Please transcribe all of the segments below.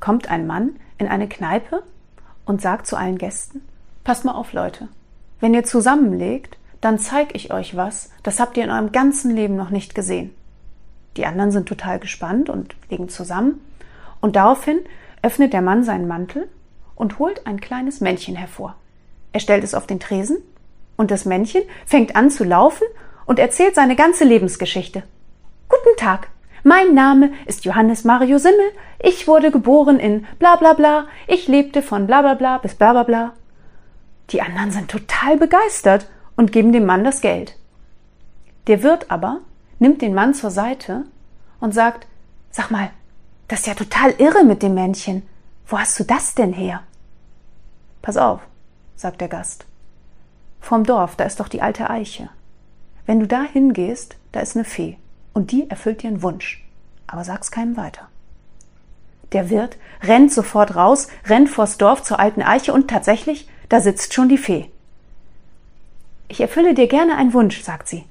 Kommt ein Mann in eine Kneipe und sagt zu allen Gästen, passt mal auf Leute, wenn ihr zusammenlegt, dann zeig ich euch was, das habt ihr in eurem ganzen Leben noch nicht gesehen. Die anderen sind total gespannt und legen zusammen, und daraufhin öffnet der Mann seinen Mantel und holt ein kleines Männchen hervor. Er stellt es auf den Tresen, und das Männchen fängt an zu laufen und erzählt seine ganze Lebensgeschichte. Guten Tag, mein Name ist Johannes Mario Simmel. Ich wurde geboren in bla bla bla. Ich lebte von bla bla bla bis bla bla bla. Die anderen sind total begeistert und geben dem Mann das Geld. Der Wirt aber nimmt den Mann zur Seite und sagt, sag mal, das ist ja total irre mit dem Männchen. Wo hast du das denn her? Pass auf, sagt der Gast. Vorm Dorf, da ist doch die alte Eiche. Wenn du da hingehst, da ist eine Fee und die erfüllt dir einen Wunsch. Aber sag's keinem weiter. Der Wirt rennt sofort raus, rennt vors Dorf zur alten Eiche und tatsächlich, da sitzt schon die Fee. Ich erfülle dir gerne einen Wunsch, sagt sie.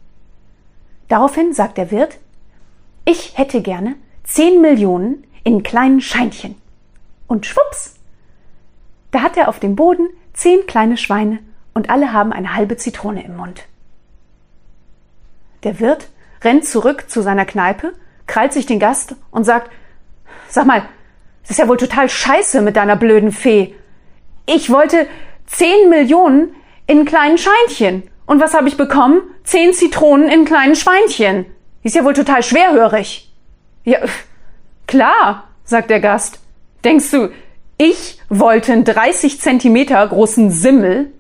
Daraufhin sagt der Wirt, ich hätte gerne zehn Millionen in kleinen Scheinchen. Und schwupps, da hat er auf dem Boden zehn kleine Schweine und alle haben eine halbe Zitrone im Mund. Der Wirt rennt zurück zu seiner Kneipe, krallt sich den Gast und sagt, sag mal, das ist ja wohl total scheiße mit deiner blöden Fee. Ich wollte zehn Millionen in kleinen Scheinchen. Und was habe ich bekommen? Zehn Zitronen in kleinen Schweinchen. Ist ja wohl total schwerhörig. Ja, klar, sagt der Gast. Denkst du, ich wollte einen 30 Zentimeter großen Simmel?